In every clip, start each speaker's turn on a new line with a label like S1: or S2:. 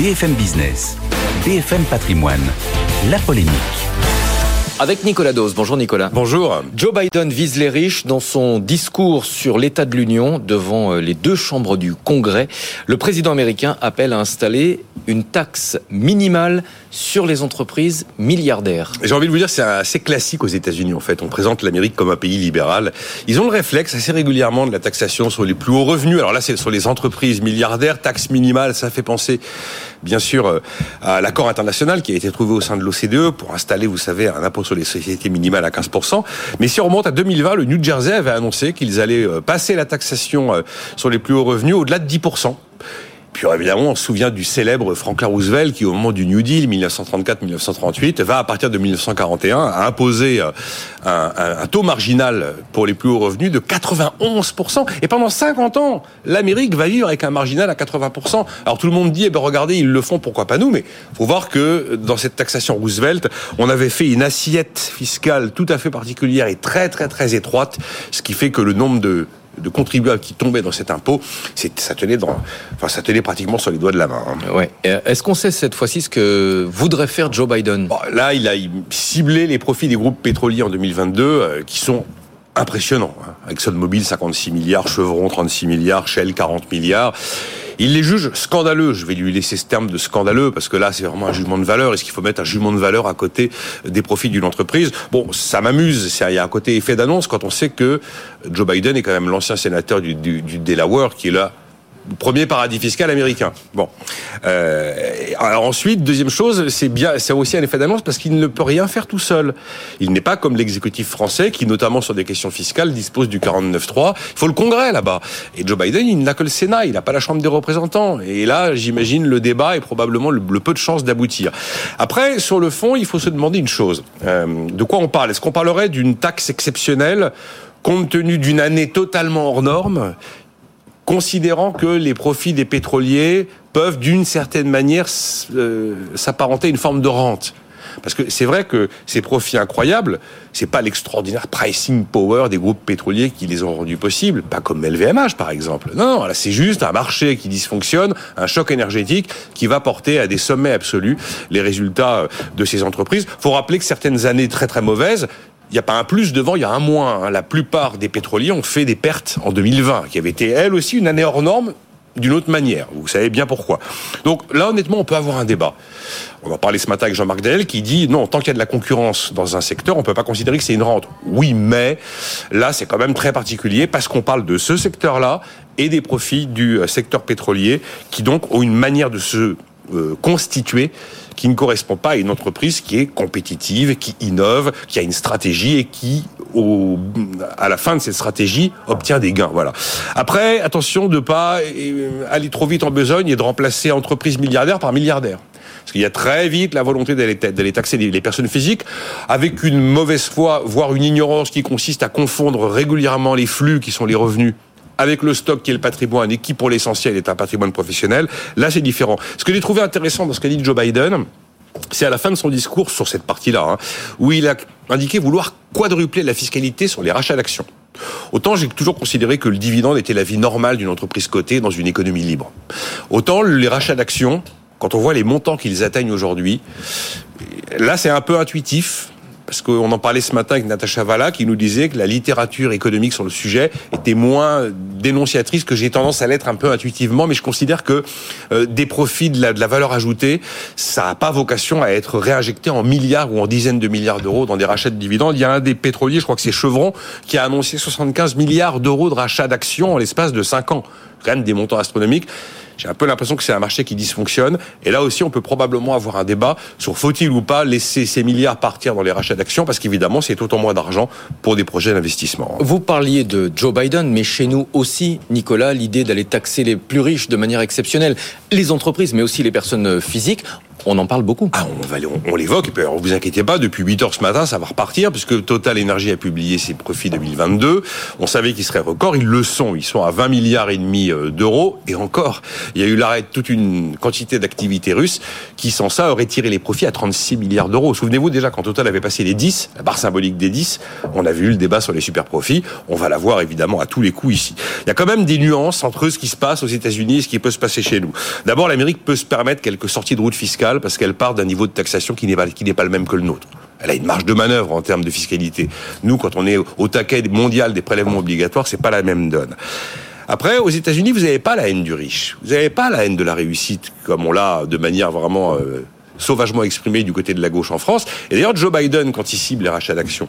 S1: BFM Business, BFM Patrimoine, la polémique.
S2: Avec Nicolas Dose. Bonjour Nicolas.
S3: Bonjour.
S2: Joe Biden vise les riches dans son discours sur l'état de l'Union devant euh, les deux chambres du Congrès. Le président américain appelle à installer une taxe minimale sur les entreprises milliardaires.
S3: J'ai envie de vous dire, c'est assez classique aux États-Unis en fait. On présente l'Amérique comme un pays libéral. Ils ont le réflexe assez régulièrement de la taxation sur les plus hauts revenus. Alors là, c'est sur les entreprises milliardaires, taxe minimale, ça fait penser bien sûr euh, à l'accord international qui a été trouvé au sein de l'OCDE pour installer, vous savez, un impôt sur les sociétés minimales à 15%. Mais si on remonte à 2020, le New Jersey avait annoncé qu'ils allaient euh, passer la taxation euh, sur les plus hauts revenus au-delà de 10%. Puis évidemment, on se souvient du célèbre Franklin Roosevelt qui, au moment du New Deal 1934-1938, va à partir de 1941 imposer euh, un, un, taux marginal pour les plus hauts revenus de 91%. Et pendant 50 ans, l'Amérique va vivre avec un marginal à 80%. Alors tout le monde dit, eh ben regardez, ils le font, pourquoi pas nous? Mais faut voir que dans cette taxation Roosevelt, on avait fait une assiette fiscale tout à fait particulière et très très très étroite, ce qui fait que le nombre de de contribuables qui tombaient dans cet impôt, ça tenait dans, enfin, ça tenait pratiquement sur les doigts de la main.
S2: Hein. Ouais. Est-ce qu'on sait cette fois-ci ce que voudrait faire Joe Biden?
S3: Là, il a ciblé les profits des groupes pétroliers en 2022, euh, qui sont impressionnants. Hein. ExxonMobil 56 milliards, Chevron 36 milliards, Shell 40 milliards. Il les juge scandaleux. Je vais lui laisser ce terme de scandaleux parce que là, c'est vraiment un jugement de valeur. Est-ce qu'il faut mettre un jugement de valeur à côté des profits d'une entreprise? Bon, ça m'amuse. Il y a un côté effet d'annonce quand on sait que Joe Biden est quand même l'ancien sénateur du, Delaware qui est là premier paradis fiscal américain. Bon. Euh, alors ensuite, deuxième chose, c'est bien, c'est aussi un effet d'annonce parce qu'il ne peut rien faire tout seul. Il n'est pas comme l'exécutif français qui, notamment sur des questions fiscales, dispose du 49.3. Il faut le Congrès là-bas. Et Joe Biden, il n'a que le Sénat, il n'a pas la Chambre des représentants. Et là, j'imagine le débat est probablement le, peu de chances d'aboutir. Après, sur le fond, il faut se demander une chose. Euh, de quoi on parle? Est-ce qu'on parlerait d'une taxe exceptionnelle compte tenu d'une année totalement hors norme? Considérant que les profits des pétroliers peuvent d'une certaine manière euh, s'apparenter à une forme de rente. Parce que c'est vrai que ces profits incroyables, c'est pas l'extraordinaire pricing power des groupes pétroliers qui les ont rendus possibles, pas comme LVMH par exemple. Non, là c'est juste un marché qui dysfonctionne, un choc énergétique qui va porter à des sommets absolus les résultats de ces entreprises. Faut rappeler que certaines années très très mauvaises, il n'y a pas un plus devant, il y a un moins. Hein. La plupart des pétroliers ont fait des pertes en 2020, qui avait été elle aussi une année hors norme d'une autre manière. Vous savez bien pourquoi. Donc là, honnêtement, on peut avoir un débat. On va parler ce matin avec Jean-Marc Del qui dit non, tant qu'il y a de la concurrence dans un secteur, on peut pas considérer que c'est une rente. Oui, mais là, c'est quand même très particulier parce qu'on parle de ce secteur-là et des profits du euh, secteur pétrolier qui donc ont une manière de se euh, qui ne correspond pas à une entreprise qui est compétitive, qui innove, qui a une stratégie et qui, au, à la fin de cette stratégie, obtient des gains. Voilà. Après, attention de pas euh, aller trop vite en besogne et de remplacer entreprise milliardaire par milliardaire. Parce qu'il y a très vite la volonté d'aller taxer les personnes physiques avec une mauvaise foi, voire une ignorance qui consiste à confondre régulièrement les flux qui sont les revenus avec le stock qui est le patrimoine et qui pour l'essentiel est un patrimoine professionnel, là c'est différent. Ce que j'ai trouvé intéressant dans ce qu'a dit Joe Biden, c'est à la fin de son discours sur cette partie-là, hein, où il a indiqué vouloir quadrupler la fiscalité sur les rachats d'actions. Autant j'ai toujours considéré que le dividende était la vie normale d'une entreprise cotée dans une économie libre. Autant les rachats d'actions, quand on voit les montants qu'ils atteignent aujourd'hui, là c'est un peu intuitif, parce qu'on en parlait ce matin avec Natacha Valla, qui nous disait que la littérature économique sur le sujet était moins dénonciatrice que j'ai tendance à l'être un peu intuitivement, mais je considère que euh, des profits de la, de la, valeur ajoutée, ça n'a pas vocation à être réinjecté en milliards ou en dizaines de milliards d'euros dans des rachats de dividendes. Il y a un des pétroliers, je crois que c'est Chevron, qui a annoncé 75 milliards d'euros de rachats d'actions en l'espace de 5 ans. Quand même des montants astronomiques. J'ai un peu l'impression que c'est un marché qui dysfonctionne. Et là aussi, on peut probablement avoir un débat sur faut-il ou pas laisser ces milliards partir dans les rachats d'actions, parce qu'évidemment, c'est autant moins d'argent pour des projets d'investissement.
S2: Vous parliez de Joe Biden, mais chez nous aussi, Nicolas, l'idée d'aller taxer les plus riches de manière exceptionnelle, les entreprises, mais aussi les personnes physiques, on en parle beaucoup.
S3: Ah, on, va, on, l'évoque. Puis, alors, vous inquiétez pas, depuis 8 heures ce matin, ça va repartir, puisque Total Energy a publié ses profits 2022. On savait qu'ils seraient records. Ils le sont. Ils sont à 20 milliards et demi euh, d'euros. Et encore, il y a eu l'arrêt de toute une quantité d'activités russes qui, sans ça, auraient tiré les profits à 36 milliards d'euros. Souvenez-vous déjà, quand Total avait passé les 10, la barre symbolique des 10, on a vu le débat sur les super profits. On va la voir évidemment à tous les coups ici. Il y a quand même des nuances entre ce qui se passe aux États-Unis et ce qui peut se passer chez nous. D'abord, l'Amérique peut se permettre quelques sorties de route fiscale parce qu'elle part d'un niveau de taxation qui n'est pas, le même que le nôtre. Elle a une marge de manœuvre en termes de fiscalité. Nous, quand on est au taquet mondial des prélèvements obligatoires, c'est pas la même donne. Après, aux États-Unis, vous n'avez pas la haine du riche. Vous n'avez pas la haine de la réussite, comme on l'a de manière vraiment euh, sauvagement exprimé du côté de la gauche en France. Et d'ailleurs, Joe Biden, quand il cible les rachats d'actions,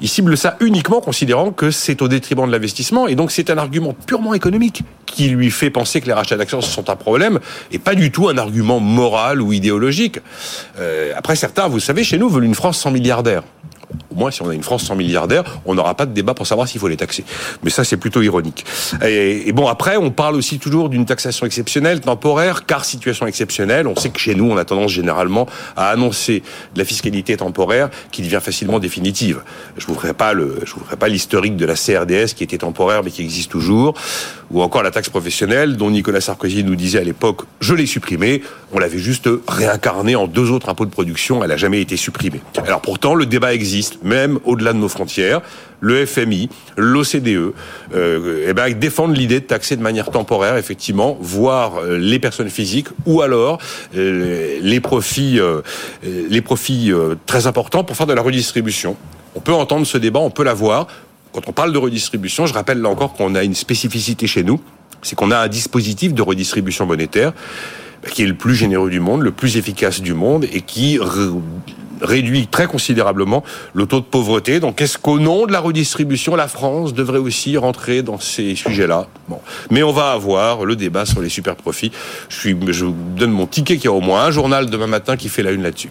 S3: il cible ça uniquement considérant que c'est au détriment de l'investissement. Et donc, c'est un argument purement économique qui lui fait penser que les rachats d'actions sont un problème et pas du tout un argument moral ou idéologique. Euh, après, certains, vous savez, chez nous, veulent une France sans milliardaires moins si on a une France sans milliardaires, on n'aura pas de débat pour savoir s'il faut les taxer. Mais ça, c'est plutôt ironique. Et, bon, après, on parle aussi toujours d'une taxation exceptionnelle, temporaire, car situation exceptionnelle. On sait que chez nous, on a tendance généralement à annoncer de la fiscalité temporaire qui devient facilement définitive. Je vous ferai pas le, je vous ferai pas l'historique de la CRDS qui était temporaire mais qui existe toujours, ou encore la taxe professionnelle dont Nicolas Sarkozy nous disait à l'époque, je l'ai supprimée. On l'avait juste réincarnée en deux autres impôts de production. Elle n'a jamais été supprimée. Alors pourtant, le débat existe même au-delà de nos frontières. Le FMI, l'OCDE, euh, eh ben, défendent l'idée de taxer de manière temporaire, effectivement, voire euh, les personnes physiques ou alors euh, les profits, euh, les profits très importants pour faire de la redistribution. On peut entendre ce débat, on peut l'avoir. Quand on parle de redistribution, je rappelle là encore qu'on a une spécificité chez nous, c'est qu'on a un dispositif de redistribution monétaire qui est le plus généreux du monde, le plus efficace du monde et qui réduit très considérablement le taux de pauvreté. Donc, est-ce qu'au nom de la redistribution, la France devrait aussi rentrer dans ces sujets-là? Mais on va avoir le débat sur les super profits. Je, je vous donne mon ticket qu'il y a au moins un journal demain matin qui fait la une là-dessus.